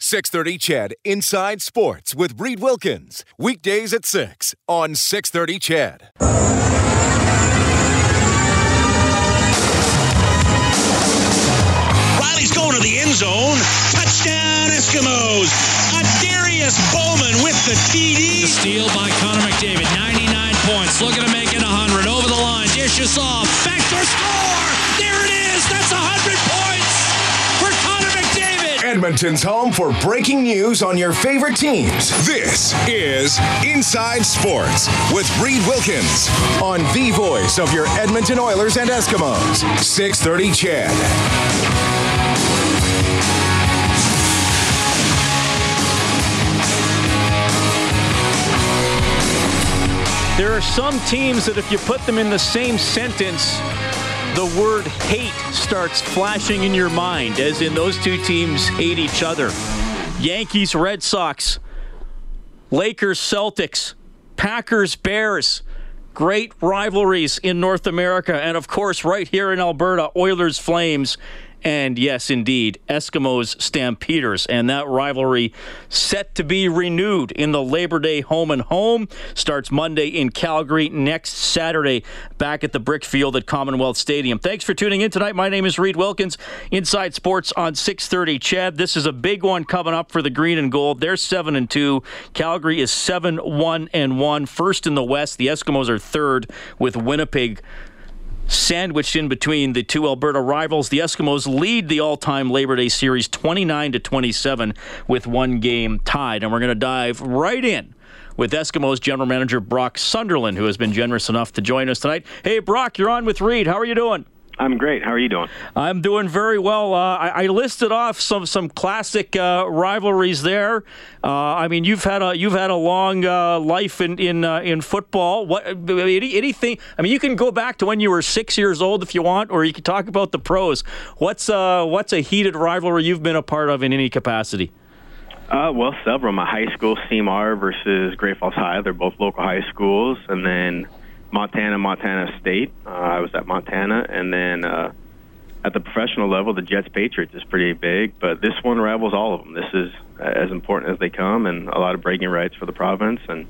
630 CHED Inside Sports with Reid Wilkins. Weekdays at 6 on 630 CHED. Reilly's going to the end zone. Touchdown Eskimos. Adarius Bowman with the TD. The steal by Connor McDavid. 99 points. Looking to make it 100. Over the line. Dishes off. Backdoor score. There it is. That's 100 points for Connor McDavid. Edmonton's home for breaking news on your favorite teams. This is Inside Sports with Reid Wilkins on the voice of your Edmonton Oilers and Eskimos. 630 CHED. There are some teams that if you put them in the same sentence, the word hate starts flashing in your mind, as in those two teams hate each other. Yankees, Red Sox, Lakers, Celtics, Packers, Bears. Great rivalries in North America. And of course, right here in Alberta, Oilers, Flames. And yes, indeed, Eskimos Stampeders. And that rivalry set to be renewed in the Labor Day home and home. Starts Monday in Calgary, next Saturday back at the Brickfield at Commonwealth Stadium. Thanks for tuning in tonight. My name is Reid Wilkins, Inside Sports on 630 CHED, This is a big one coming up for the Green and Gold. They're 7 and 2. Calgary is 7 1 and 1. First in the West. The Eskimos are third with Winnipeg sandwiched in between the two Alberta rivals. The Eskimos lead the all-time Labor Day series 29 to 27 with one game tied. And we're going to dive right in with Eskimos general manager Brock Sunderland, who has been generous enough to join us tonight. Hey, Brock, you're on with Reid. How are you doing? I'm great. How are you doing? I'm doing very well. Uh, I, I, listed off some some classic uh, rivalries there. Uh, I mean, you've had a you've had a long uh, life in in uh, in football. What any, anything? I mean, you can go back to when you were six years old if you want, or you can talk about the pros. What's uh what's a heated rivalry you've been a part of in any capacity? Uh, well, several. My high school, CMR versus Great Falls High. They're both local high schools, and then Montana, Montana State. Uh, I was at Montana, and then uh, at the professional level, the Jets Patriots is pretty big. But this one rivals all of them. This is as important as they come, and a lot of bragging rights for the province. And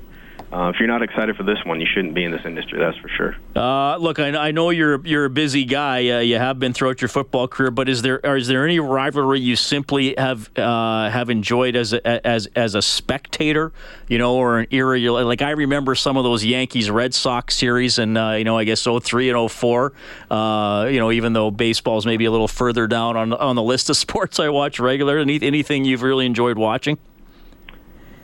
uh, if you're not excited for this one, you shouldn't be in this industry. That's for sure. Uh, look, I, I, know you're you're a busy guy. Uh, you have been throughout your football career, but is there is there any rivalry you simply have uh, have enjoyed as a, as as a spectator? You know, or an era like I remember some of those Yankees Red Sox series, and uh, you know, I guess 03 and 04. Uh, you know, even though baseball's maybe a little further down on on the list of sports I watch regularly. Any, anything you've really enjoyed watching?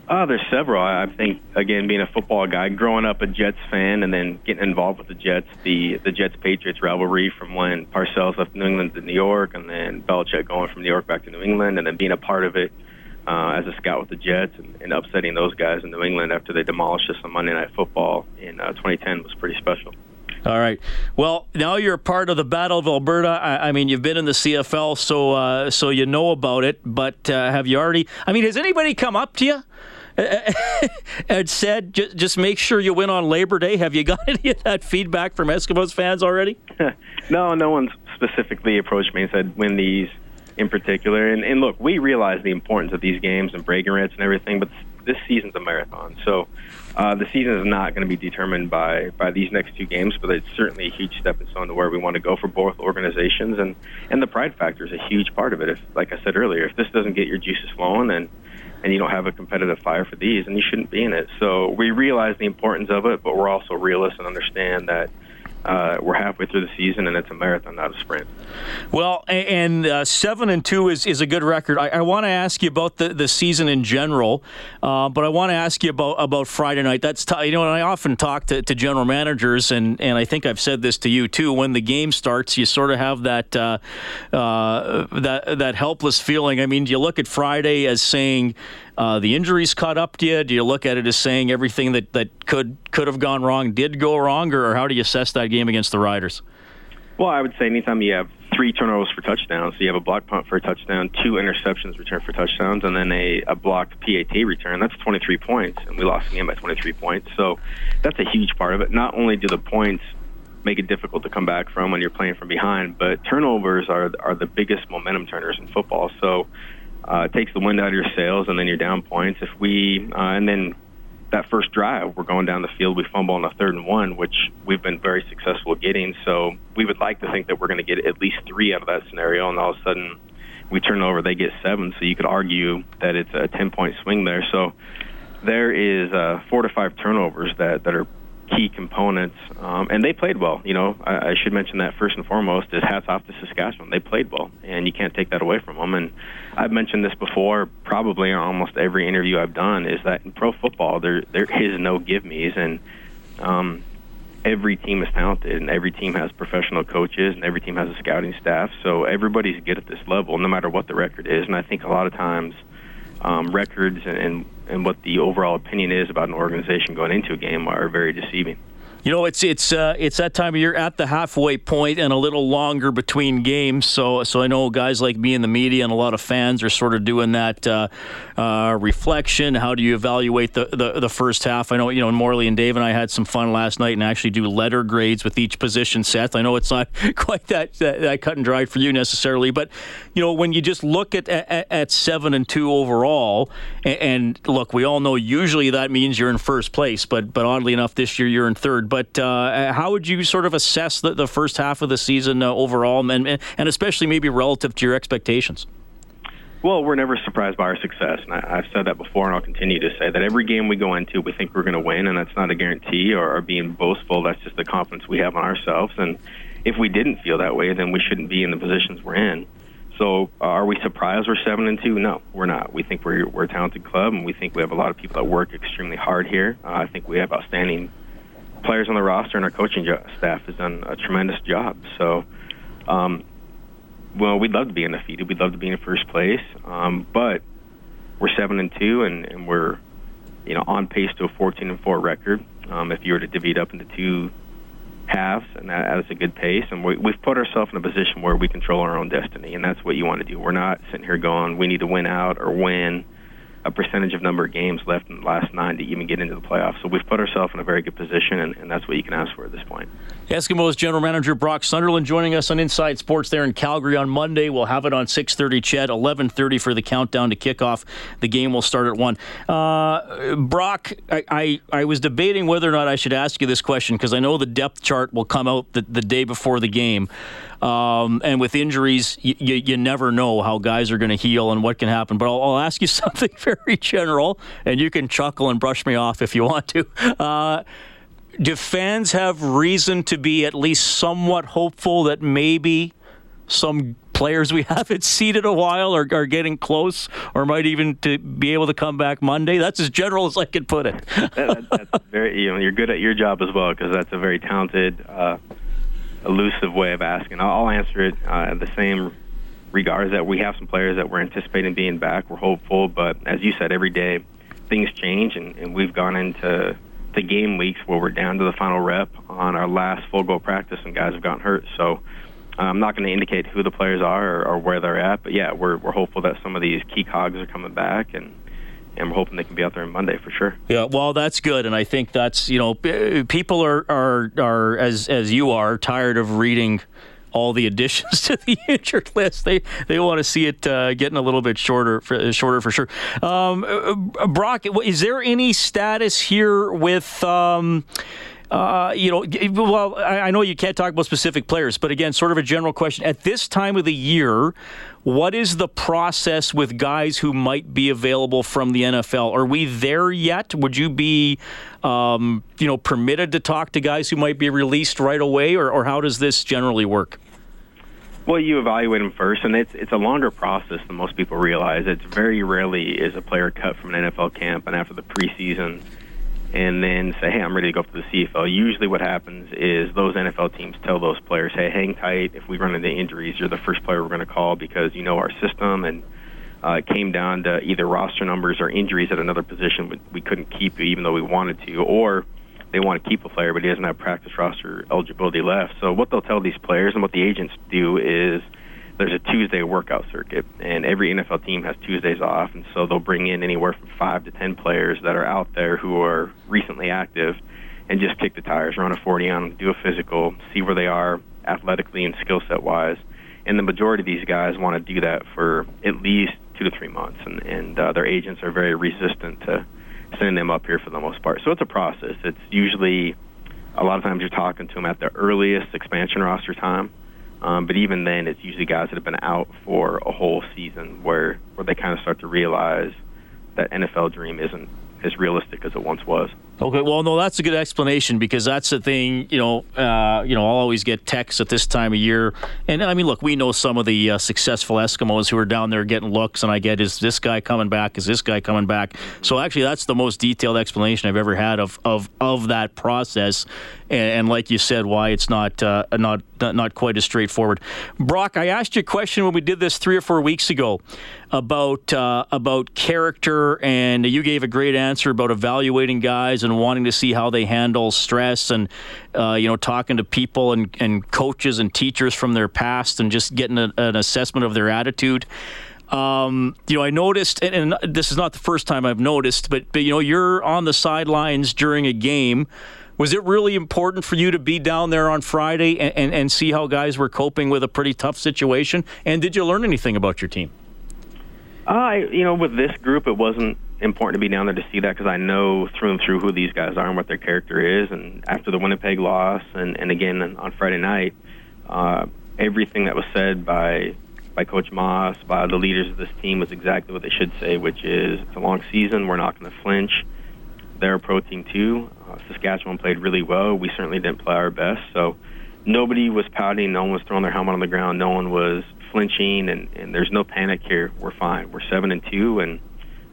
Uh, there's several. I think again, being a football guy, growing up a Jets fan, and then getting involved with the Jets, the the Jets Patriots rivalry from when Parcells left New England to New York, and then Belichick going from New York back to New England, and then being a part of it uh, as a scout with the Jets and, and upsetting those guys in New England after they demolished us on Monday Night Football in uh, 2010 was pretty special. All right. Well, now you're part of the Battle of Alberta. I, I mean, you've been in the CFL, so uh, so you know about it. But uh, have you already? I mean, has anybody come up to you? and said, just, just make sure you win on Labor Day. Have you got any of that feedback from Eskimos fans already? no, no one's specifically approached me and said, win these in particular. And, and look, we realize the importance of these games and bragging rights and everything, but this season's a marathon. So uh, the season is not going to be determined by, by these next two games, but it's certainly a huge stepping stone to where we want to go for both organizations. And, and the pride factor is a huge part of it. If, like I said earlier, if this doesn't get your juices flowing, then and you don't have a competitive fire for these, and you shouldn't be in it. So we realize the importance of it, but we're also realists and understand that uh, we're halfway through the season, and it's a marathon, not a sprint. Well, and uh, seven and two is, is a good record. I, I want to ask you about the, the season in general, uh, but I want to ask you about about Friday night. That's t- you know, I often talk to, to general managers, and, and I think I've said this to you too. When the game starts, you sort of have that uh, uh, that that helpless feeling. I mean, you look at Friday as saying? Uh, the injuries caught up to you? Do you look at it as saying everything that, that could could have gone wrong did go wrong, or, how do you assess that game against the Riders? Well, I would say anytime you have three turnovers for touchdowns, so you have a block punt for a touchdown, two interceptions returned for touchdowns, and then a, a blocked PAT return, that's 23 points, and we lost the game by 23 points. So that's a huge part of it. Not only do the points make it difficult to come back from when you're playing from behind, but turnovers are are the biggest momentum turners in football. So uh, takes the wind out of your sails, and then you're down points. If we uh, and then that first drive, we're going down the field, we fumble on a third and one, which we've been very successful getting. So we would like to think that we're going to get at least three out of that scenario, and all of a sudden we turn over, they get seven. So you could argue that it's a 10 point swing there. So there is uh, four to five turnovers that, that are key components, um, and they played well. You know, I, I should mention that first and foremost is hats off to Saskatchewan. They played well, and you can't take that away from them. And I've mentioned this before, probably in almost every interview I've done, is that in pro football there there is no give me's, and um, every team is talented, and every team has professional coaches, and every team has a scouting staff. So everybody's good at this level, no matter what the record is. And I think a lot of times um, records and, and and what the overall opinion is about an organization going into a game are very deceiving. You know, it's it's uh, it's that time of year at the halfway point and a little longer between games. So so I know guys like me in the media and a lot of fans are sort of doing that uh, uh, reflection. How do you evaluate the, the, the first half? I know you know Morley and Dave and I had some fun last night and actually do letter grades with each position. Seth, I know it's not quite that, that, that cut and dried for you necessarily, but you know when you just look at at, at seven and two overall, and, and look, we all know usually that means you're in first place, but but oddly enough this year you're in third. But uh, how would you sort of assess the, the first half of the season uh, overall, and, and especially maybe relative to your expectations? Well, we're never surprised by our success, and I, have said that before, and I'll continue to say that every game we go into, we think we're going to win, and that's not a guarantee or, or being boastful. That's just the confidence we have in ourselves. And if we didn't feel that way, then we shouldn't be in the positions we're in. So, uh, are we surprised we're seven and two? No, we're not. We think we're we're a talented club, and we think we have a lot of people that work extremely hard here. Uh, I think we have outstanding players on the roster, and our coaching jo- staff has done a tremendous job. So, um, well, we'd love to be undefeated. We'd love to be in first place, um, but we're seven and two, and, and we're you know on pace to a 14 and four record. Um, if you were to divvy it up into two halves, and that, that is a good pace. And we, we've put ourselves in a position where we control our own destiny, and that's what you want to do. We're not sitting here going, we need to win out or win a percentage of number of games left in the last nine to even get into the playoffs. So we've put ourselves in a very good position, and, and that's what you can ask for at this point. Eskimos general manager Brock Sunderland joining us on Inside Sports there in Calgary on Monday. We'll have it on 6:30. CHED 11:30 for the countdown to kickoff. The game will start at one. Uh, Brock, I, I, I was debating whether or not I should ask you this question because I know the depth chart will come out the, the day before the game. Um, and with injuries, y- y- you never know how guys are going to heal and what can happen. But I'll, I'll, ask you something very general, and you can chuckle and brush me off if you want to. Uh, do fans have reason to be at least somewhat hopeful that maybe some players we haven't in a while are, are getting close or might even to be able to come back Monday? That's as general as I can put it. that, that's very, you know, you're good at your job as well because that's a very talented, uh, elusive way of asking. I'll, answer it uh, the same regards that we have some players that we're anticipating being back. We're hopeful, but as you said, every day things change, and, and we've gone into the game weeks where we're down to the final rep on our last full go practice, and guys have gotten hurt. So uh, I'm not going to indicate who the players are or, or where they're at, but yeah, we're we're hopeful that some of these key cogs are coming back and and we're hoping they can be out there on Monday for sure. Yeah, well, that's good, and I think that's you know people are are are as as you are tired of reading all the additions to the injured list. They they want to see it uh, getting a little bit shorter, for, shorter for sure. Um, uh, Brock, is there any status here with? Um, Uh, you know, well, I know you can't talk about specific players, but again, sort of a general question. At this time of the year, what is the process with guys who might be available from the NFL? Are we there yet? Would you be, um, you know, permitted to talk to guys who might be released right away, or, or how does this generally work? Well, you evaluate them first, and it's it's a longer process than most people realize. It's very rarely is a player cut from an NFL camp and after the preseason and then say, hey, I'm ready to go to the CFL. Usually, what happens is those NFL teams tell those players, hey, hang tight. If we run into injuries, you're the first player we're going to call because you know our system. And uh, it came down to either roster numbers or injuries at another position we, we couldn't keep even though we wanted to, or they want to keep a player but he doesn't have practice roster eligibility left. So what they'll tell these players and what the agents do is there's a Tuesday workout circuit, and every NFL team has Tuesdays off, and so they'll bring in anywhere from five to ten players that are out there who are recently active, and just kick the tires, run a 40 on do a physical, see where they are athletically and skill set wise. And the majority of these guys want to do that for at least two to three months, and and uh, their agents are very resistant to sending them up here for the most part. So it's a process. It's usually a lot of times you're talking to them at the earliest expansion roster time um, but even then, it's usually guys that have been out for a whole season where, where they kind of start to realize that NFL dream isn't as realistic as it once was. Okay, well, no, that's a good explanation because that's the thing. You know, uh, you know, I'll always get texts at this time of year, and I mean, look, we know some of the uh, successful Eskimos who are down there getting looks, and I get, is this guy coming back? Is this guy coming back? So actually, that's the most detailed explanation I've ever had of of of that process, and, and like you said, why it's not uh, not not quite as straightforward. Brock, I asked you a question when we did this three or four weeks ago about uh, about character, and you gave a great answer about evaluating guys and wanting to see how they handle stress and uh, you know talking to people and, and coaches and teachers from their past and just getting a, an assessment of their attitude. Um, you know, I noticed, and, and, this is not the first time I've noticed, but, but you know, you're on the sidelines during a game. Was it really important for you to be down there on Friday and, and, and see how guys were coping with a pretty tough situation? And did you learn anything about your team? I, you know, with this group, it wasn't important to be down there to see that because I know through and through who these guys are and what their character is. And after the Winnipeg loss, and and again on Friday night, uh, everything that was said by by Coach Maas, by the leaders of this team, was exactly what they should say, which is it's a long season. We're not going to flinch. They're approaching too. Uh, Saskatchewan played really well. We certainly didn't play our best. So nobody was pouting. No one was throwing their helmet on the ground. No one was flinching, and, and there's no panic here. We're fine. We're seven and two, and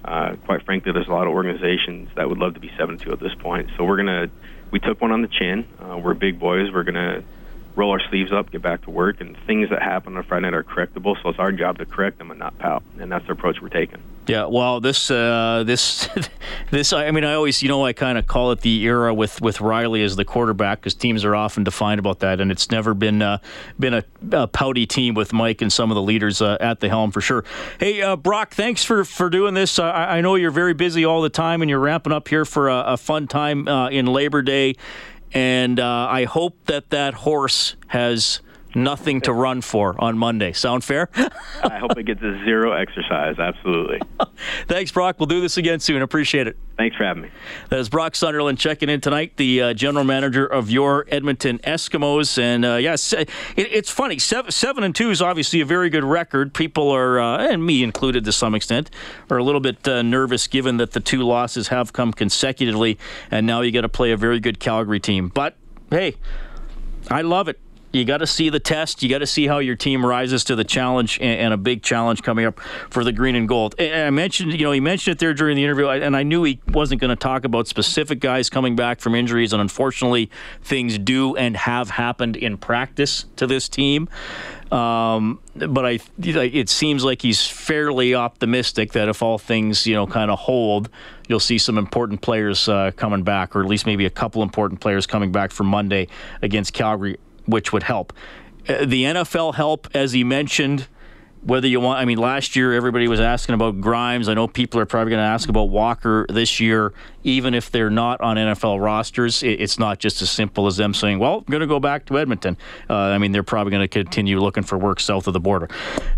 uh, quite frankly, there's a lot of organizations that would love to be seven two at this point. So we're gonna we took one on the chin. Uh, we're big boys. We're gonna roll our sleeves up, get back to work, and things that happen on Friday night are correctable. So it's our job to correct them and not pout, and that's the approach we're taking. Yeah, well, this uh, this this I mean, I always you know I kind of call it the era with with Reilly as the quarterback because teams are often defined about that, and it's never been uh, been a, a, pouty team with Mike and some of the leaders uh, at the helm for sure. Hey, uh, Brock, thanks for for doing this. I, I, know you're very busy all the time, and you're ramping up here for a, a fun time uh, in Labor Day, and uh, I hope that that horse has nothing to run for on Monday. Sound fair? I hope it gets a zero exercise. Absolutely. Thanks, Brock. We'll do this again soon. Appreciate it. Thanks for having me. That is Brock Sunderland checking in tonight, the uh, general manager of your Edmonton Eskimos. And uh, yes, it, it's funny. Seven, seven, and two is obviously a very good record. People are, uh, and me included to some extent, are a little bit uh, nervous given that the two losses have come consecutively, and now you got to play a very good Calgary team. But hey, I love it you got to see the test. You got to see how your team rises to the challenge, and, and, a big challenge coming up for the green and gold. And I mentioned, you know, he mentioned it there during the interview, and I knew he wasn't going to talk about specific guys coming back from injuries, and unfortunately, things do and have happened in practice to this team. Um, but I, it seems like he's fairly optimistic that if all things, you know, kind of hold, you'll see some important players uh, coming back, or at least maybe a couple important players coming back for Monday against Calgary which would help. Uh, the NFL help, as he mentioned, whether you want. I mean, last year everybody was asking about Grimes. I know people are probably going to ask about Walker this year, even if they're not on NFL rosters. It's not just as simple as them saying, "Well, I'm going to go back to Edmonton." Uh, I mean, they're probably going to continue looking for work south of the border.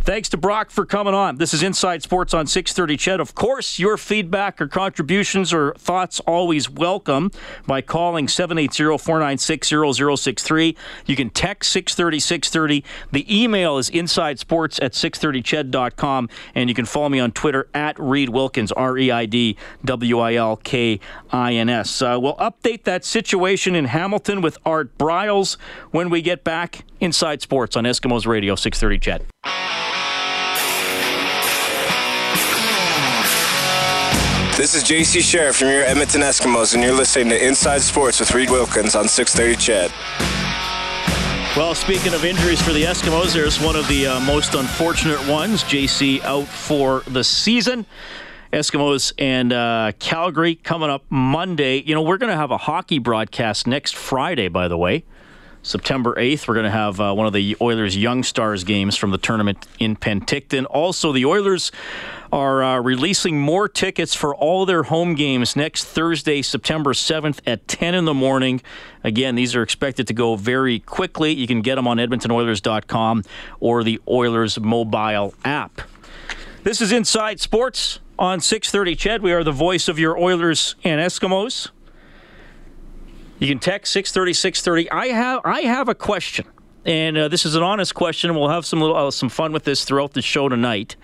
Thanks to Brock for coming on. This is Inside Sports on 6:30. CHED, of course, your feedback or contributions or thoughts always welcome by calling 780-496-0063. You can text 630 630. The email is insidesports at 630ched.com and you can follow me on Twitter at Reid Wilkins, R E I D W I L K I N S. Uh, we'll update that situation in Hamilton with Art Briles when we get back inside sports on Eskimos Radio 630 CHED. This is JC Sherritt from your Edmonton Eskimos, and you're listening to Inside Sports with Reid Wilkins on 630 CHED. Well, speaking of injuries for the Eskimos, there's one of the uh, most unfortunate ones. JC out for the season. Eskimos and uh, Calgary coming up Monday. You know, we're going to have a hockey broadcast next Friday, by the way. September 8th, we're going to have uh, one of the Oilers Young Stars games from the tournament in Penticton. Also, the Oilers are uh, releasing more tickets for all their home games next Thursday, September 7th at 10 in the morning. Again, these are expected to go very quickly. You can get them on edmontonoilers.com or the Oilers mobile app. This is Inside Sports on 630 CHED. We are the voice of your Oilers and Eskimos. You can text 630 630. I have I have a question, and uh, this is an honest question. We'll have some little, uh, some fun with this throughout the show tonight.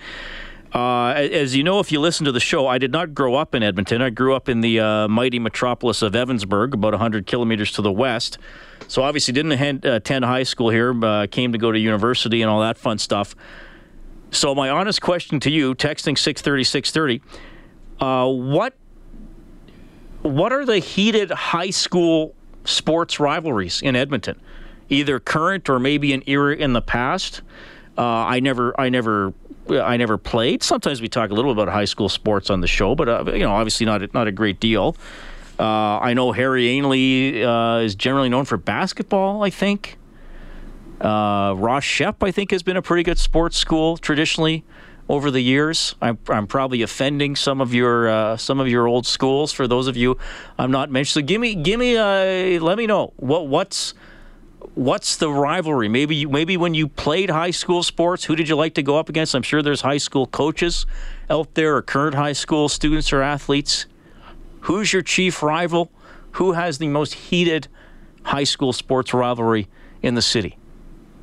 Uh, as you know, if you listen to the show, I did not grow up in Edmonton. I grew up in the uh, mighty metropolis of Evansburg, about 100 kilometers to the west. So obviously, didn't attend high school here. Uh, came to go to university and all that fun stuff. So my honest question to you, texting 630 630, uh, what what are the heated high school sports rivalries in Edmonton? Either current or maybe an era in the past. Uh, I never, I never, I never played. Sometimes we talk a little about high school sports on the show, but uh, you know, obviously not a, not a great deal. Uh, I know Harry Ainlay uh, is generally known for basketball. I think uh, Ross Shep, I think, has been a pretty good sports school traditionally over the years. I'm, I'm probably offending some of your uh, some of your old schools. For those of you I'm not mentioning, so give me give me uh, let me know what what's what's the rivalry? Maybe you, maybe when you played high school sports, who did you like to go up against? I'm sure there's high school coaches out there, or current high school students or athletes. Who's your chief rival? Who has the most heated high school sports rivalry in the city?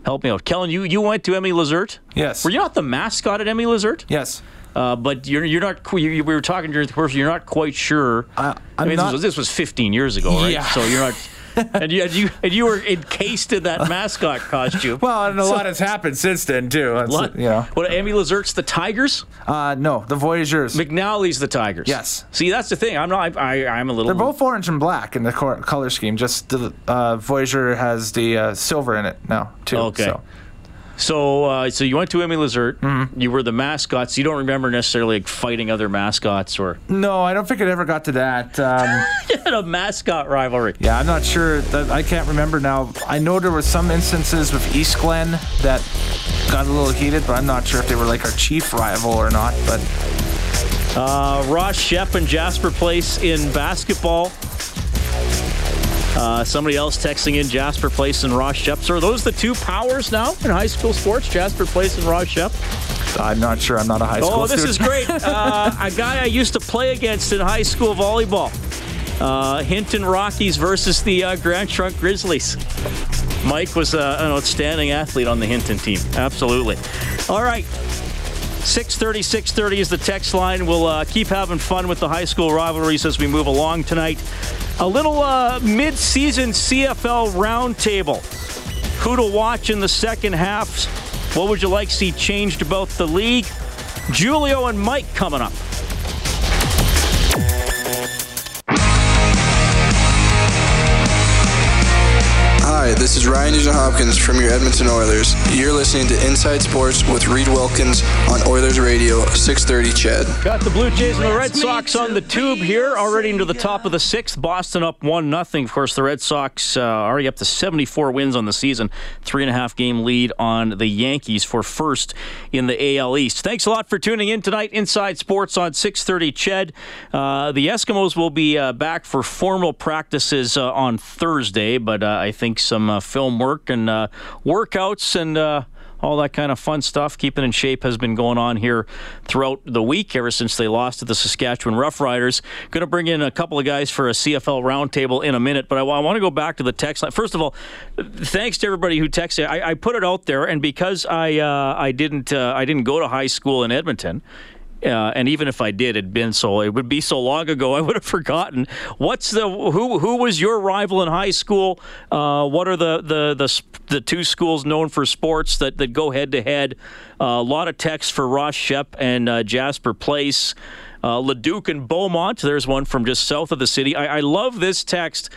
Help me out. Kellen, you, you went to M.E. LaZerte? Yes. Were you not the mascot at M.E. LaZerte? Yes. Uh, but you're you're not you, we were talking during the course. You're not quite sure. I, I mean, not, this, was, this was 15 years ago, right? Yeah. So you're not and, you, and you and you were encased in that mascot costume. Well, and a So- lot has happened since then too. It's, Lot- You know. What M.E. LaZerte's the Tigers? Uh, no, the Voyagers. McNally's the Tigers. Yes. See, that's the thing. I'm not. I, I'm a little. They're both orange and black in the cor- color scheme. Just the uh, Voyager has the uh, silver in it now too. Okay. So. So, uh, so you went to M.E. LaZerte. Mm-hmm. You were the mascot. So you don't remember necessarily like, fighting other mascots or No, I don't think it ever got to that. Um, you had a mascot rivalry. yeah, I'm not sure. That, I can't remember now. I know there were some instances with East Glen that got a little heated, but I'm not sure if they were like our chief rival or not. But Uh, Ross Shep and Jasper Place in basketball. Uh, somebody else texting in Jasper Place and Ross Shep. So are those the two powers now in high school sports? Jasper Place and Ross Shep. I'm not sure. I'm not a high school Oh, this student. is great. Uh, a guy I used to play against in high school volleyball. Uh, Hinton Rockies versus the uh, Grand Trunk Grizzlies. Mike was uh, an outstanding athlete on the Hinton team. Absolutely. All right. 630, 630 is the text line. We'll uh, keep having fun with the high school rivalries as we move along tonight. A little uh, mid-season CFL roundtable. Who to watch in the second half? What would you like to see changed about the league? Giulio and Mike coming up. This is Ryan Nugent Hopkins from your Edmonton Oilers. You're listening to Inside Sports with Reid Wilkins on Oilers Radio, 630 CHED. Got the Blue Jays and the Red Sox on the tube here, already into the top of the sixth. Boston up 1 0. Of course, the Red Sox uh, already up to 74 wins on the season. Three and a half game lead on the Yankees for first in the AL East. Thanks a lot for tuning in tonight. Inside Sports on 630 CHED. Uh, the Eskimos will be uh, back for formal practices uh, on Thursday, but uh, I think some uh, film work and uh, workouts and uh, all that kind of fun stuff, keeping in shape, has been going on here throughout the week ever since they lost to the Saskatchewan Roughriders. Going to bring in a couple of guys for a CFL roundtable in a minute, but I, I want to go back to the text line. First of all, thanks to everybody who texted. I, I put it out there, and because I uh, I didn't uh, I didn't go to high school in Edmonton. Uh, and even if I did, it'd been so it would be so long ago, I would have forgotten. What's the who who was your rival in high school? Uh, what are the, the the the two schools known for sports that, that go head to head? A lot of text for Ross Shep and uh, Jasper Place. Uh, Leduc and Beaumont. There's one from just south of the city. I, I love this text.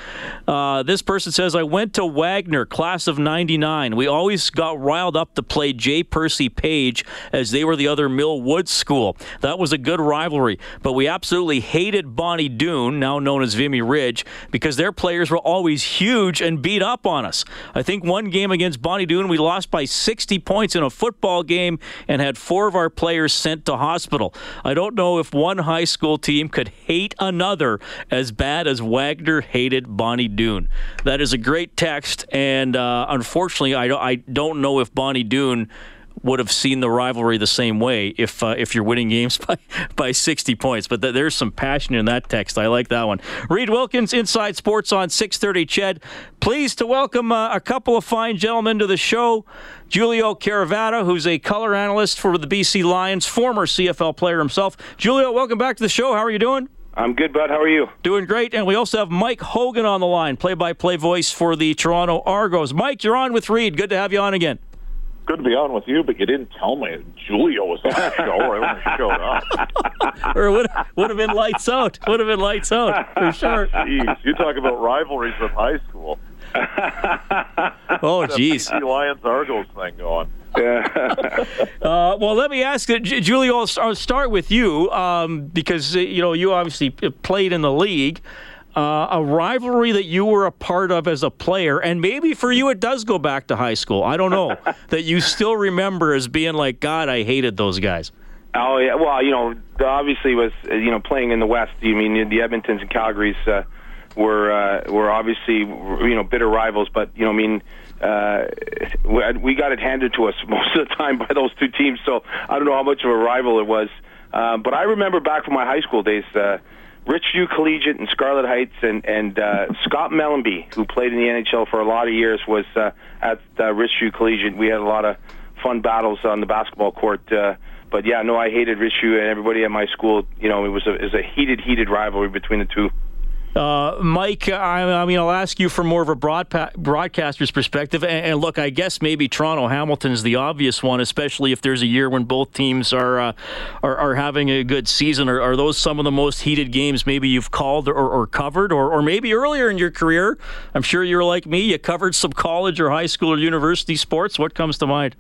Uh, this person says, I went to Wagner, class of 99. We always got riled up to play J. Percy Page as they were the other Mill Woods school. That was a good rivalry, but we absolutely hated Bonnie Doon, now known as Vimy Ridge, because their players were always huge and beat up on us. I think one game against Bonnie Doon, we lost by 60 points in a football game and had four of our players sent to hospital. I don't know if one high school team could hate another as bad as Wagner hated Bonnie Doon. That is a great text, and uh, unfortunately, I don't, I don't know if Bonnie Doon would have seen the rivalry the same way if uh, if you're winning games by, by 60 points. But th- there's some passion in that text. I like that one. Reid Wilkins, Inside Sports on 630 CHED. Pleased to welcome uh, a couple of fine gentlemen to the show. Giulio Caravatta, who's a color analyst for the BC Lions, former CFL player himself. Giulio, welcome back to the show. How are you doing? I'm good, bud. How are you? Doing great. And we also have Mike Hogan on the line, play by play voice for the Toronto Argos. Mike, you're on with Reid. Good to have you on again good to be on with you, but you didn't tell me Giulio was on the show. I only showed up. or would would have been lights out. Would have been lights out for sure. Jeez, you talk about rivalries with high school. oh, jeez. See, Lions Argos thing going. uh, well, let me ask, uh, Giulio. I'll start with you um, because uh, you know you obviously played in the league uh, a rivalry that you were a part of as a player, and maybe for you it does go back to high school. I don't know that you still remember as being like, God, I hated those guys. Oh yeah, well, you know, obviously was you know playing in the West. You mean the Edmontons and Calgarys uh, were uh, were obviously you know bitter rivals, but you know, I mean. Uh, we got it handed to us most of the time by those two teams, so I don't know how much of a rival it was. Uh, but I remember back from my high school days, uh, Richview Collegiate and Scarlett Heights, and and uh, Scott Mellanby, who played in the NHL for a lot of years, was uh, at uh, Richview Collegiate. We had a lot of fun battles on the basketball court. Uh, but yeah, no, I hated Richview and everybody at my school. You know, it was a, it was a heated, heated rivalry between the two. Uh, Mike, I, I, mean, I'll ask you from more of a broadpa- broadcaster's perspective. And, and, look, I guess maybe Toronto Hamilton is the obvious one, especially if there's a year when both teams are uh, are, are, having a good season. Are, are, those some of the most heated games maybe you've called or, or covered, or, or maybe earlier in your career? I'm sure you're like me. You covered some college or high school or university sports. What comes to mind?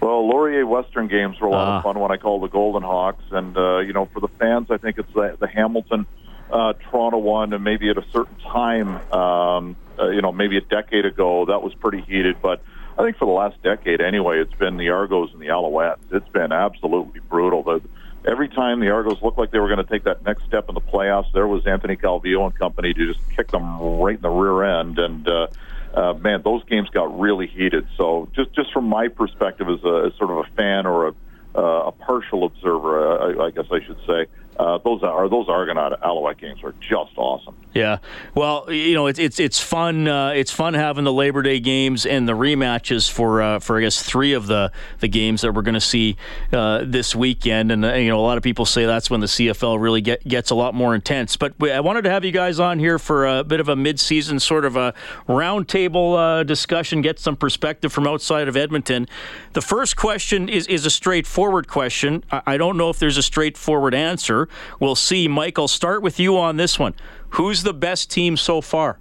Well, Laurier Western games were a lot uh. of fun when I called the Golden Hawks, and uh, you know, for the fans, I think it's the, the Hamilton uh, Toronto one, and maybe at a certain time, um, uh, you know, maybe a decade ago, that was pretty heated. But I think for the last decade, anyway, it's been the Argos and the Alouettes. It's been absolutely brutal. The, every time the Argos looked like they were going to take that next step in the playoffs, there was Anthony Calvillo and company to just kick them right in the rear end. And uh, uh, man, those games got really heated. So just just from my perspective as a as sort of a fan or a uh, a partial observer, I, I guess I should say uh, those are those Argonaut Alouette games are just awesome. Yeah, well, you know, it's it's it's fun. Uh, it's fun having the Labor Day games and the rematches for uh, for I guess three of the the games that we're going to see uh, this weekend. And uh, you know, a lot of people say that's when the CFL really get, gets a lot more intense. But I wanted to have you guys on here for a bit of a mid-season sort of a roundtable uh, discussion, get some perspective from outside of Edmonton. The first question is is a straightforward question. I, I don't know if there's a straightforward answer. We'll see. I'll start with you on this one. Who's the best team so far?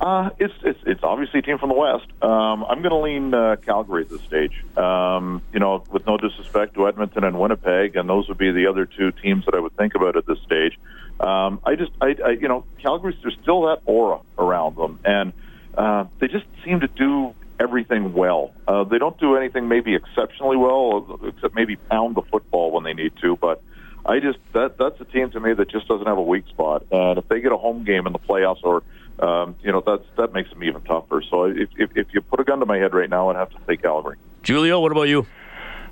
Uh, it's, it's it's obviously a team from the West. Um, I'm going to lean uh, Calgary at this stage. Um, you know, with no disrespect to Edmonton and Winnipeg, and those would be the other two teams that I would think about at this stage. Um, I just, I, I, you know, Calgary's there's still that aura around them, and uh, they just seem to do everything well. Uh, they don't do anything maybe exceptionally well, except maybe pound the football when they need to, but. I just that that's a team to me that just doesn't have a weak spot, and if they get a home game in the playoffs or um, you know, that's that makes them even tougher. So if, if, if you put a gun to my head right now, I'd have to say Calgary. Giulio, what about you?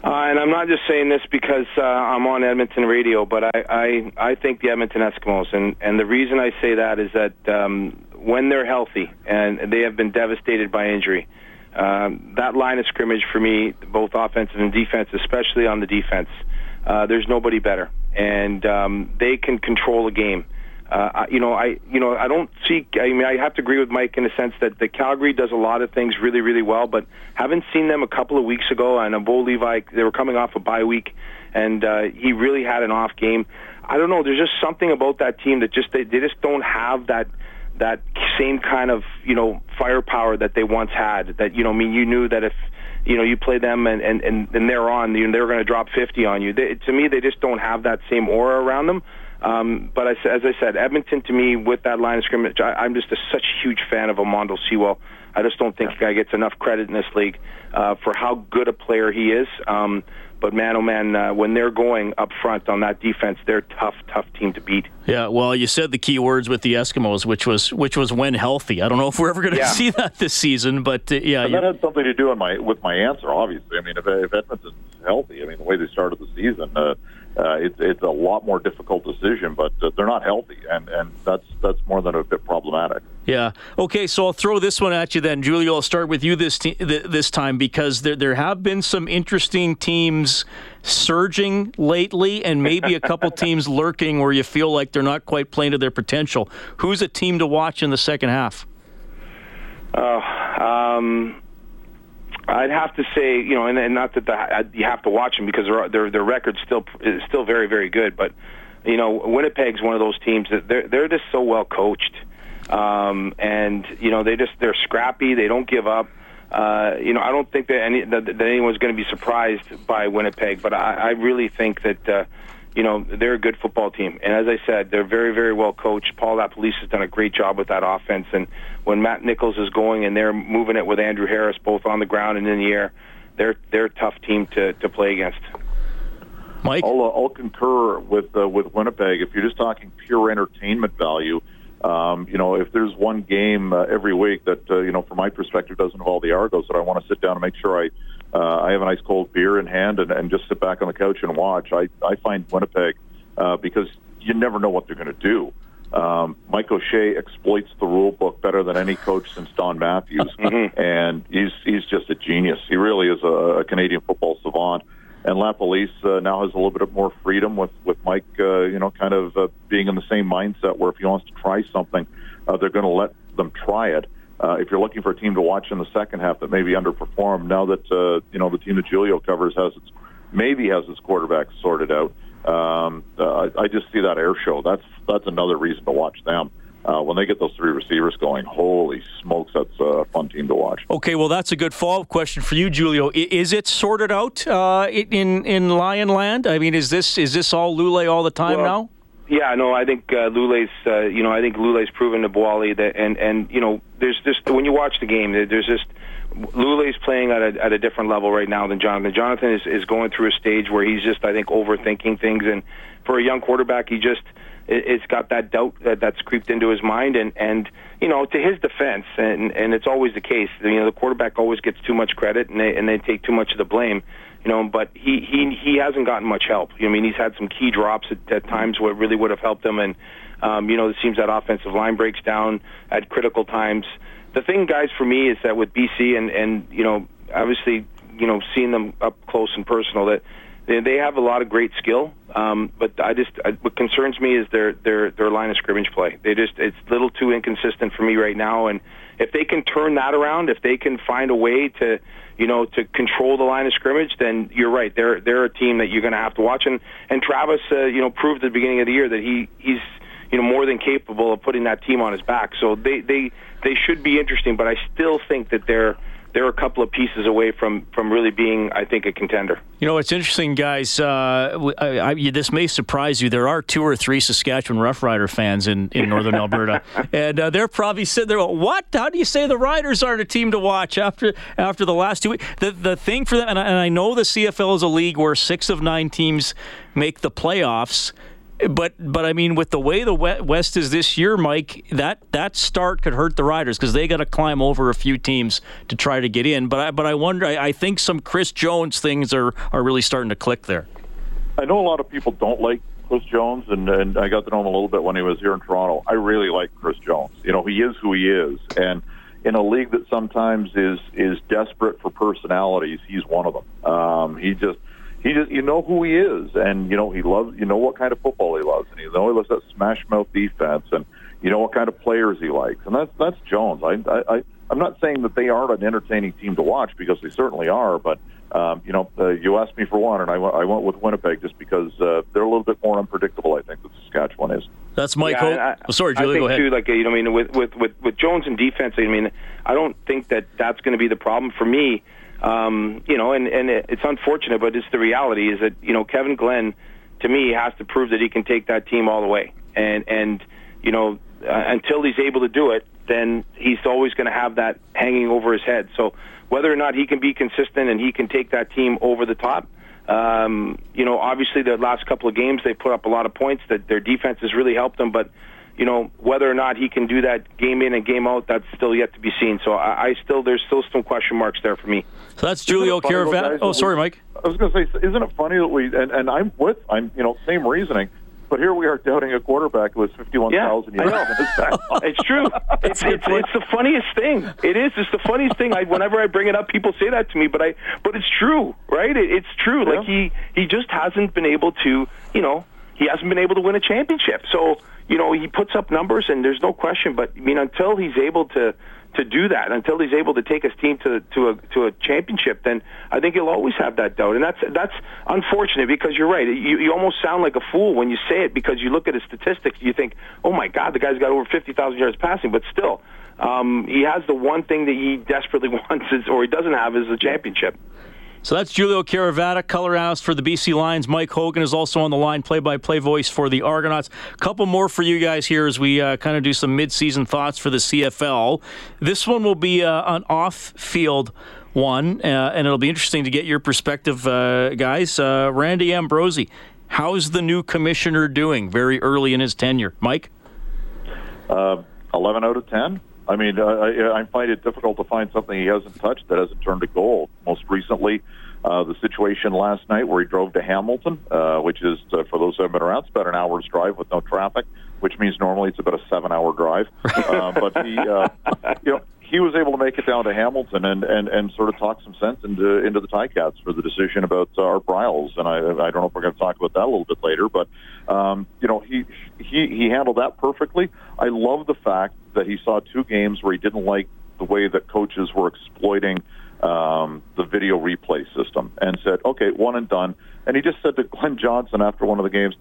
Uh, and I'm not just saying this because uh, I'm on Edmonton radio, but I, I I think the Edmonton Eskimos, and and the reason I say that is that um, when they're healthy and they have been devastated by injury, um, that line of scrimmage for me, both offensive and defense, especially on the defense, uh, there's nobody better, and um, they can control a game uh, you know, I you know I don't see. I mean, I have to agree with Mike in the sense that the Calgary does a lot of things really really well, but haven't seen them a couple of weeks ago. And a Bo Levi, they were coming off a bye week, and uh, he really had an off game. I don't know. There's just something about that team that just they, they just don't have that that same kind of you know firepower that they once had. That you know, I mean, you knew that if you know you play them and and and, and they're on, you know, they're going to drop 50 on you. They, to me, they just don't have that same aura around them. Um, but as, as I said, Edmonton to me with that line of scrimmage, I, I'm just a, such a huge fan of Almondo Sewell. I just don't think yeah. the guy gets enough credit in this league uh, for how good a player he is. Um, but man, oh man, uh, when they're going up front on that defense, they're tough, tough team to beat. Yeah, well, you said the key words with the Eskimos, which was which was when healthy. I don't know if we're ever going to yeah. see that this season, but uh, yeah, that had something to do with my with my answer. Obviously, I mean, if, if Edmonton's healthy, I mean, the way they started the season. Uh, uh, it's it's a lot more difficult decision, but uh, they're not healthy, and, and that's that's more than a bit problematic. Yeah. Okay. So I'll throw this one at you then, Giulio. I'll start with you this te- this time because there there have been some interesting teams surging lately, and maybe a couple teams lurking where you feel like they're not quite playing to their potential. Who's a team to watch in the second half? Oh, um, I'd have to say, you know, and, and not that the, you have to watch them because their their their record's still is still very very good. But you know, Winnipeg's one of those teams that they're they're just so well coached, um, and you know they just they're scrappy. They don't give up. Uh, you know, I don't think that any that, that anyone's going to be surprised by Winnipeg, but I, I really think that. Uh, you know, they're a good football team. And as I said, they're very, very well coached. Paul LaPolice has done a great job with that offense. And when Matt Nichols is going and they're moving it with Andrew Harris both on the ground and in the air, they're they're a tough team to, to play against. Mike, I'll, uh, I'll concur with uh, with Winnipeg. If you're just talking pure entertainment value, um, you know, if there's one game uh, every week that uh, you know, from my perspective, doesn't involve the Argos, that I want to sit down and make sure I uh, I have a nice cold beer in hand and, and just sit back on the couch and watch. I, I find Winnipeg uh, because you never know what they're going to do. Um, Mike O'Shea exploits the rule book better than any coach since Don Matthews, mm-hmm. and he's he's just a genius. He really is a, a Canadian football savant. And LaPolice uh, now has a little bit more freedom with with Mike, uh, you know, kind of uh, being in the same mindset where if he wants to try something, uh, they're going to let them try it uh, if you're looking for a team to watch in the second half that maybe underperformed, now that uh, you know the team that Giulio covers has its maybe has its quarterback sorted out, um, uh, I just see that air show. That's that's another reason to watch them. Uh, when they get those three receivers going, holy smokes, that's a fun team to watch. Okay, well, that's a good follow-up question for you, Giulio. Is it sorted out uh, in in Lion Land? I mean, is this is this all Lulay all the time well, now? Yeah, no, I think uh, Lulay's, uh, you know, I think Lulay's proven to Buono that, and and you know, there's just when you watch the game, there's just Lulay's playing at a at a different level right now than Jonathan. Jonathan is is going through a stage where he's just, I think, overthinking things, and for a young quarterback, he just it, it's got that doubt that, that's creeped into his mind, and and you know, to his defense, and and it's always the case, you know, the quarterback always gets too much credit, and they and they take too much of the blame you know, but he he he hasn't gotten much help. I mean, he's had some key drops at, at times where it really would have helped him, and um, you know, it seems that offensive line breaks down at critical times. The thing, guys, for me is that with BC and and you know, obviously, you know, seeing them up close and personal, that they, they have a lot of great skill. Um, but I just I, what concerns me is their their their line of scrimmage play. They just it's a little too inconsistent for me right now, and if they can turn that around, if they can find a way to you know, to control the line of scrimmage, then you're right. They're they're a team that you're going to have to watch. And and Travis, uh, you know, proved at the beginning of the year that he he's you know more than capable of putting that team on his back. So they they they should be interesting, but I still think that they're they're a couple of pieces away from from really being, I think, a contender. You know, it's interesting, guys. Uh, I, I, this may surprise you. There are two or three Saskatchewan Roughrider fans in, in northern Alberta, and uh, they're probably sitting there. What? How do you say the Riders aren't a team to watch after after the last two weeks? The the thing for them, and I, and I know the CFL is a league where six of nine teams make the playoffs. But but I mean, with the way the West is this year, Mike, that that start could hurt the Riders because they got to climb over a few teams to try to get in. But I, but I wonder. I, I think some Chris Jones things are are really starting to click there. I know a lot of people don't like Chris Jones, and, and I got to know him a little bit when he was here in Toronto. I really like Chris Jones. You know, he is who he is, and in a league that sometimes is is desperate for personalities, he's one of them. Um, he just he just you know who he is, and you know he loves you know what kind of football he loves, and you know he loves that smash mouth defense, and you know what kind of players he likes, and that's that's Jones. I I, I I'm not saying that they aren't an entertaining team to watch because they certainly are, but um, you know, uh, you asked me for one, and I, w- I went with Winnipeg just because uh, they're a little bit more unpredictable. I think that Saskatchewan is. That's Mike. Yeah, oh, sorry, Julie. I think go ahead. Too, like you know, I mean, with with with, with Jones and defense, I mean, I don't think that that's going to be the problem for me. Um, you know, and and it's unfortunate, but it's the reality is that you know Kevin Glenn, to me, has to prove that he can take that team all the way, and and you know uh, until he's able to do it, then he's always going to have that hanging over his head. So whether or not he can be consistent and he can take that team over the top. Um, you know, obviously the last couple of games they put up a lot of points. That their defense has really helped them, but you know, whether or not he can do that game in and game out, that's still yet to be seen. So I, I still, there's still some question marks there for me. So that's Giulio Caravatta. Oh, sorry, Mike. I was going to say, isn't it funny that we, and, and I'm with, I'm, you know, same reasoning. But here we are doubting a quarterback who has 51,000 yeah, yards in his back. it's true. It's, it's, it's the funniest thing. It is. It's the funniest thing. I, whenever I bring it up, people say that to me. But I, but it's true, right? It, it's true. Yeah. Like he, he just hasn't been able to, you know, he hasn't been able to win a championship. So you know, he puts up numbers, and there's no question. But I mean, until he's able to to do that, until he's able to take his team to to a to a championship, then I think he'll always have that doubt, and that's that's unfortunate because you're right. You you almost sound like a fool when you say it because you look at his statistics, you think, oh my God, the guy's got over fifty thousand yards passing, but still. Um, he has the one thing that he desperately wants, is, or he doesn't have, is a championship. So that's Giulio Caravatta, color analyst for the BC Lions. Mike Hogan is also on the line, play-by-play voice for the Argonauts. A couple more for you guys here as we uh, kind of do some mid-season thoughts for the CFL. This one will be uh, an off-field one, uh, and it'll be interesting to get your perspective, uh, guys. Uh, Randy Ambrosie, how's the new commissioner doing very early in his tenure? Mike? Uh, 11 out of 10. I mean, I, I find it difficult to find something he hasn't touched that hasn't turned to gold. Most recently, uh, the situation last night where he drove to Hamilton, uh, which is, uh, for those who haven't been around, it's about an hour's drive with no traffic, which means normally it's about a seven-hour drive. Uh, but he, uh, you know, he was able to make it down to Hamilton and, and, and sort of talk some sense into into the Ticats for the decision about uh, Art Briles. And I, I don't know if we're going to talk about that a little bit later, but um, you know he he he handled that perfectly. I love the fact that he saw two games where he didn't like the way that coaches were exploiting um, the video replay system and said, okay, one and done. And he just said to Glen Johnson after one of the games,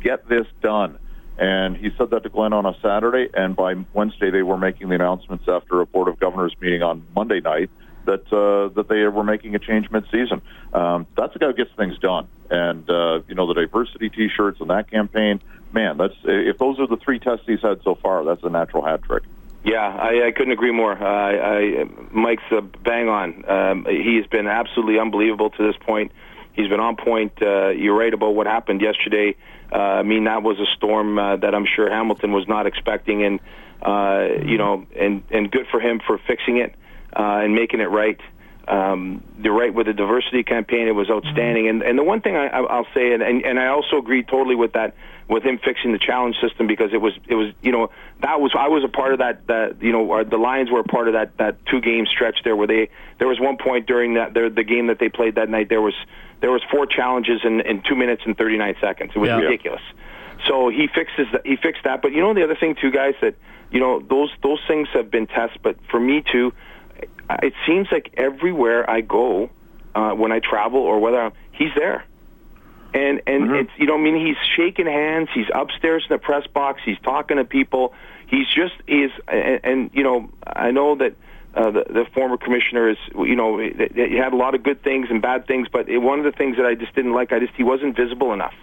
get this done. And he said that to Glen on a Saturday, and by Wednesday they were making the announcements after a Board of Governors meeting on Monday night that uh, that they were making a change mid-season. Um, that's the guy who gets things done, and uh, you know the diversity T-shirts and that campaign. Man, that's if those are the three tests he's had so far, that's a natural hat trick. Yeah, I, I couldn't agree more. Uh, I, Mike's uh, bang on. Um, he has been absolutely unbelievable to this point. He's been on point. Uh, you're right about what happened yesterday. Uh, I mean, that was a storm uh, that I'm sure Hamilton was not expecting, and uh, you know, and and good for him for fixing it uh, and making it right. Um, the right with the diversity campaign, it was outstanding. And and the one thing I, I'll say, and, and and I also agree totally with that, with him fixing the challenge system because it was it was you know that was I was a part of that that you know the Lions were a part of that that two game stretch there where they there was one point during that the, the game that they played that night there was there was four challenges in, in two minutes and 39 seconds. It was yeah. ridiculous. So he fixes that, he fixed that. But you know the other thing too, guys, that you know those those things have been tested. But for me too, it seems like everywhere I go, uh, when I travel or whether I'm, he's there. And and Mm-hmm. it's you know I mean he's shaking hands. He's upstairs in the press box. He's talking to people. He's just is and, and you know I know that. Uh, the, the former commissioner is, you know, he had a lot of good things and bad things, but it, one of the things that I just didn't like, I just he wasn't visible enough,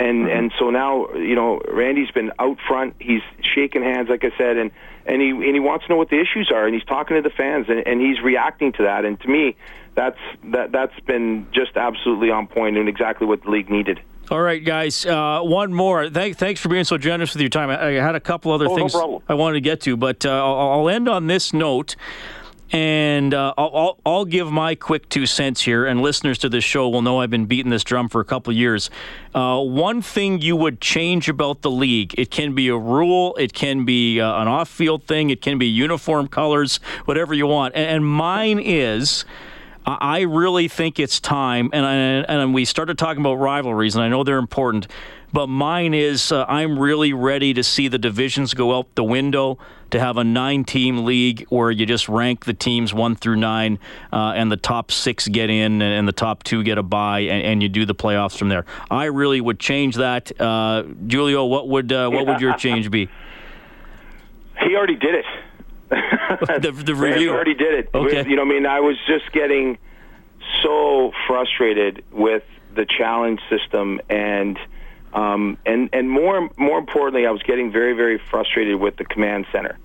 and and so now, you know, Randy's been out front. He's shaking hands, like I said, and and he and he wants to know what the issues are, and he's talking to the fans, and, and he's reacting to that. And to me, that's that that's been just absolutely on point and exactly what the league needed. All right, guys. Uh, one more. Thank, thanks for being so generous with your time. I, I had a couple other Oh, no things problem. I wanted to get to, but uh, I'll, I'll end on this note. And uh, I'll, I'll, give my quick two cents here, and listeners to this show will know I've been beating this drum for a couple years. Uh, one thing you would change about the league it can be a rule, it can be uh, an off field thing, it can be uniform colors, whatever you want. And, and mine is. I I really think it's time, and I, and we started talking about rivalries, and I know they're important, but mine is uh, I'm really ready to see the divisions go out the window to have a nine-team league where you just rank the teams one through nine, uh, and the top six get in, and the top two get a bye, and, and you do the playoffs from there. I really would change that, uh, Giulio. What would uh, what would your change be? He already did it. the, the review. already did it. Okay. You know, I mean, I was just getting so frustrated with the challenge system and um, and and more more importantly, I was getting very very frustrated with the command center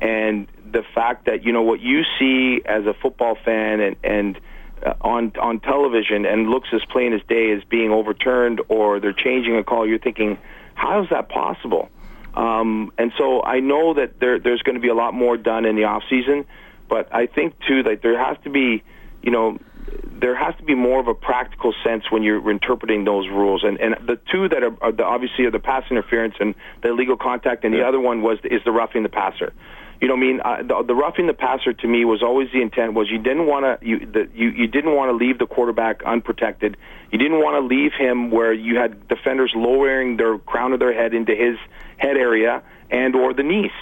and the fact that you know what you see as a football fan and and uh, on on television and looks as plain as day as being overturned or they're changing a call. You're thinking, how is that possible? Um, and so I know that there, there's going to be a lot more done in the off season, but I think too that there has to be, you know, there has to be more of a practical sense when you're interpreting those rules. And and the two that are, are the, obviously are the pass interference and the illegal contact, and the other one was is the roughing the passer. You know, what I mean, uh, the, the roughing the passer to me was always the intent was you didn't want to you the, you you didn't want to leave the quarterback unprotected. You didn't want to leave him where you had defenders lowering their crown of their head into his head area and or the knees.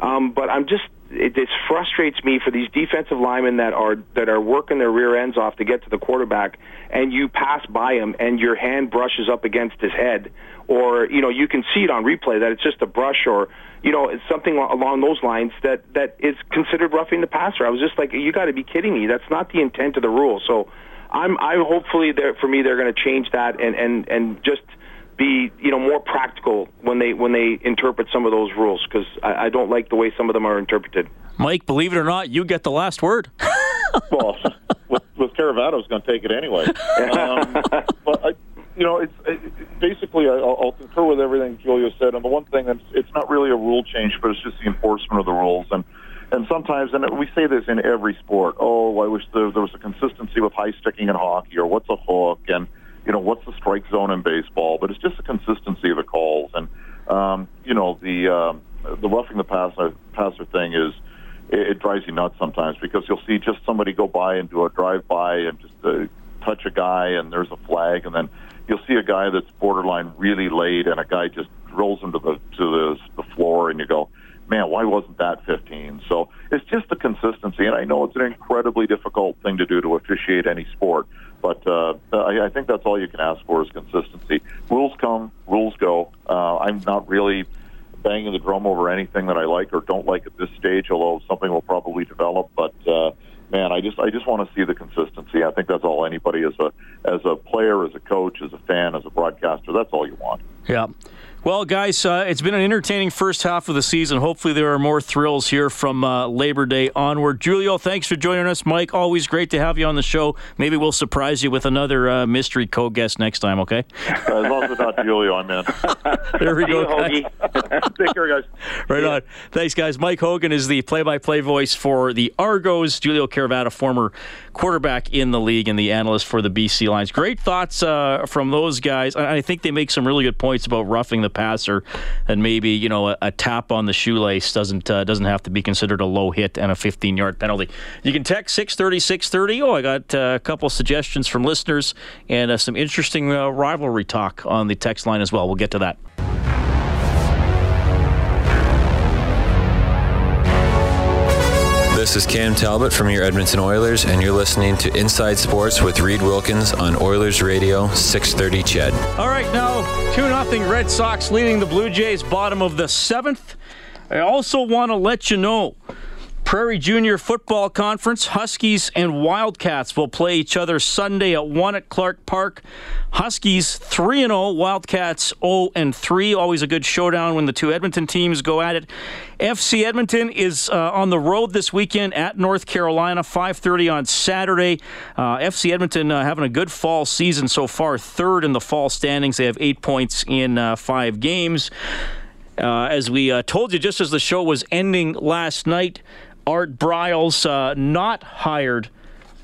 Um, but I'm just it, just frustrates me for these defensive linemen that are that are working their rear ends off to get to the quarterback, and you pass by him and your hand brushes up against his head, or you know you can see it on replay that it's just a brush or you know it's something along those lines that that is considered roughing the passer. I was just like, you got to be kidding me! That's not the intent of the rule. So I'm I'm hopefully there for me they're going to change that and and and just be you know more practical when they when they interpret some of those rules because I, I don't like the way some of them are interpreted. Mike, believe it or not, you get the last word. well, with, with Caravatta's going to take it anyway. Um, but I, you know, it's it, basically I'll, I'll concur with everything Giulio said. And the one thing that's it's not really a rule change, but it's just the enforcement of the rules. And and sometimes, and we say this in every sport. Oh, I wish there, there was a consistency with high sticking in hockey, or what's a hook, and you know what's the strike zone in baseball. But it's just the consistency of the calls. And um, you know the um, the roughing the passer passer thing is it, it drives you nuts sometimes because you'll see just somebody go by and do a drive by and just uh, touch a guy and there's a flag and then you'll see a guy that's borderline really late and a guy just rolls him to the to the, the floor and you go man why wasn't that 15 so it's just the consistency and I know it's an incredibly difficult thing to do to officiate any sport but uh, I, I think that's all you can ask for is consistency rules come rules go uh, I'm not really banging the drum over anything that I like or don't like at this stage, although something will probably develop. But uh, man, I just I just want to see the consistency. I think that's all anybody as a as a player, as a coach, as a fan, as a broadcaster. That's all you want. Yeah. Well, guys, uh, it's been an entertaining first half of the season. Hopefully, there are more thrills here from uh, Labor Day onward. Giulio, thanks for joining us. Mike, always great to have you on the show. Maybe we'll surprise you with another uh, mystery co guest next time, okay? as long as it's not Giulio, I'm in. there we go. guys. Take care, guys. Right on. Thanks, guys. Mike Hogan is the play by play voice for the Argos. Giulio Caravatta, former quarterback in the league and the analyst for the BC Lions. Great thoughts uh, from those guys. I I think they make some really good points about roughing the passer and maybe, you know, a, a tap on the shoelace doesn't uh, doesn't have to be considered a low hit and a 15 yard penalty. You can text 630 630. Oh, I got uh, a couple suggestions from listeners and uh, some interesting uh, rivalry talk on the text line as well. We'll get to that. This is Cam Talbot from your Edmonton Oilers, and you're listening to Inside Sports with Reid Wilkins on Oilers Radio 630 CHED. All right, now 2 0 Red Sox leading the Blue Jays, bottom of the seventh. I also want to let you know Prairie Junior Football Conference, Huskies and Wildcats will play each other Sunday at 1 at Clark Park. Huskies 3 0, Wildcats 0 3. Always a good showdown when the two Edmonton teams go at it. FC Edmonton is uh, on the road this weekend at North Carolina, 5:30 on Saturday. Uh, FC Edmonton uh, having a good fall season so far, third in the fall standings. They have eight points in uh, five games. Uh, as we uh, told you just as the show was ending last night, Art Briles uh, not hired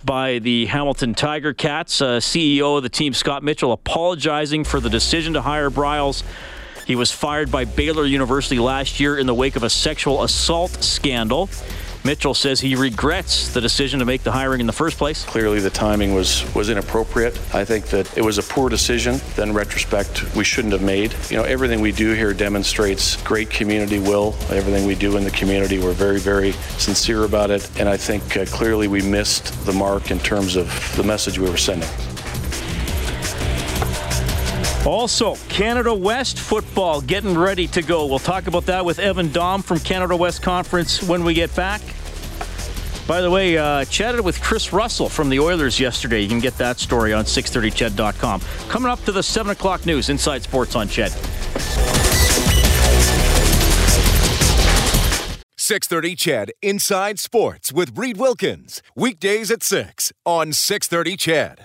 by the Hamilton Tiger Cats. Uh, CEO of the team, Scott Mitchell, apologizing for the decision to hire Briles. He was fired by Baylor University last year in the wake of a sexual assault scandal. Mitchell says he regrets the decision to make the hiring in the first place. Clearly, the timing was was inappropriate. I think that it was a poor decision. Then retrospect, we shouldn't have made. You know, everything we do here demonstrates great community will. Everything we do in the community, we're very, very sincere about it. And I think uh, clearly we missed the mark in terms of the message we were sending. Also, Canada West football getting ready to go. We'll talk about that with Evan Daum from Canada West Conference when we get back. By the way, uh, chatted with Chris Russell from the Oilers yesterday. You can get that story on 630ched.com. Coming up to the 7 o'clock news, Inside Sports on CHED. 630 CHED Inside Sports with Reid Wilkins. Weekdays at 6 on 630 CHED.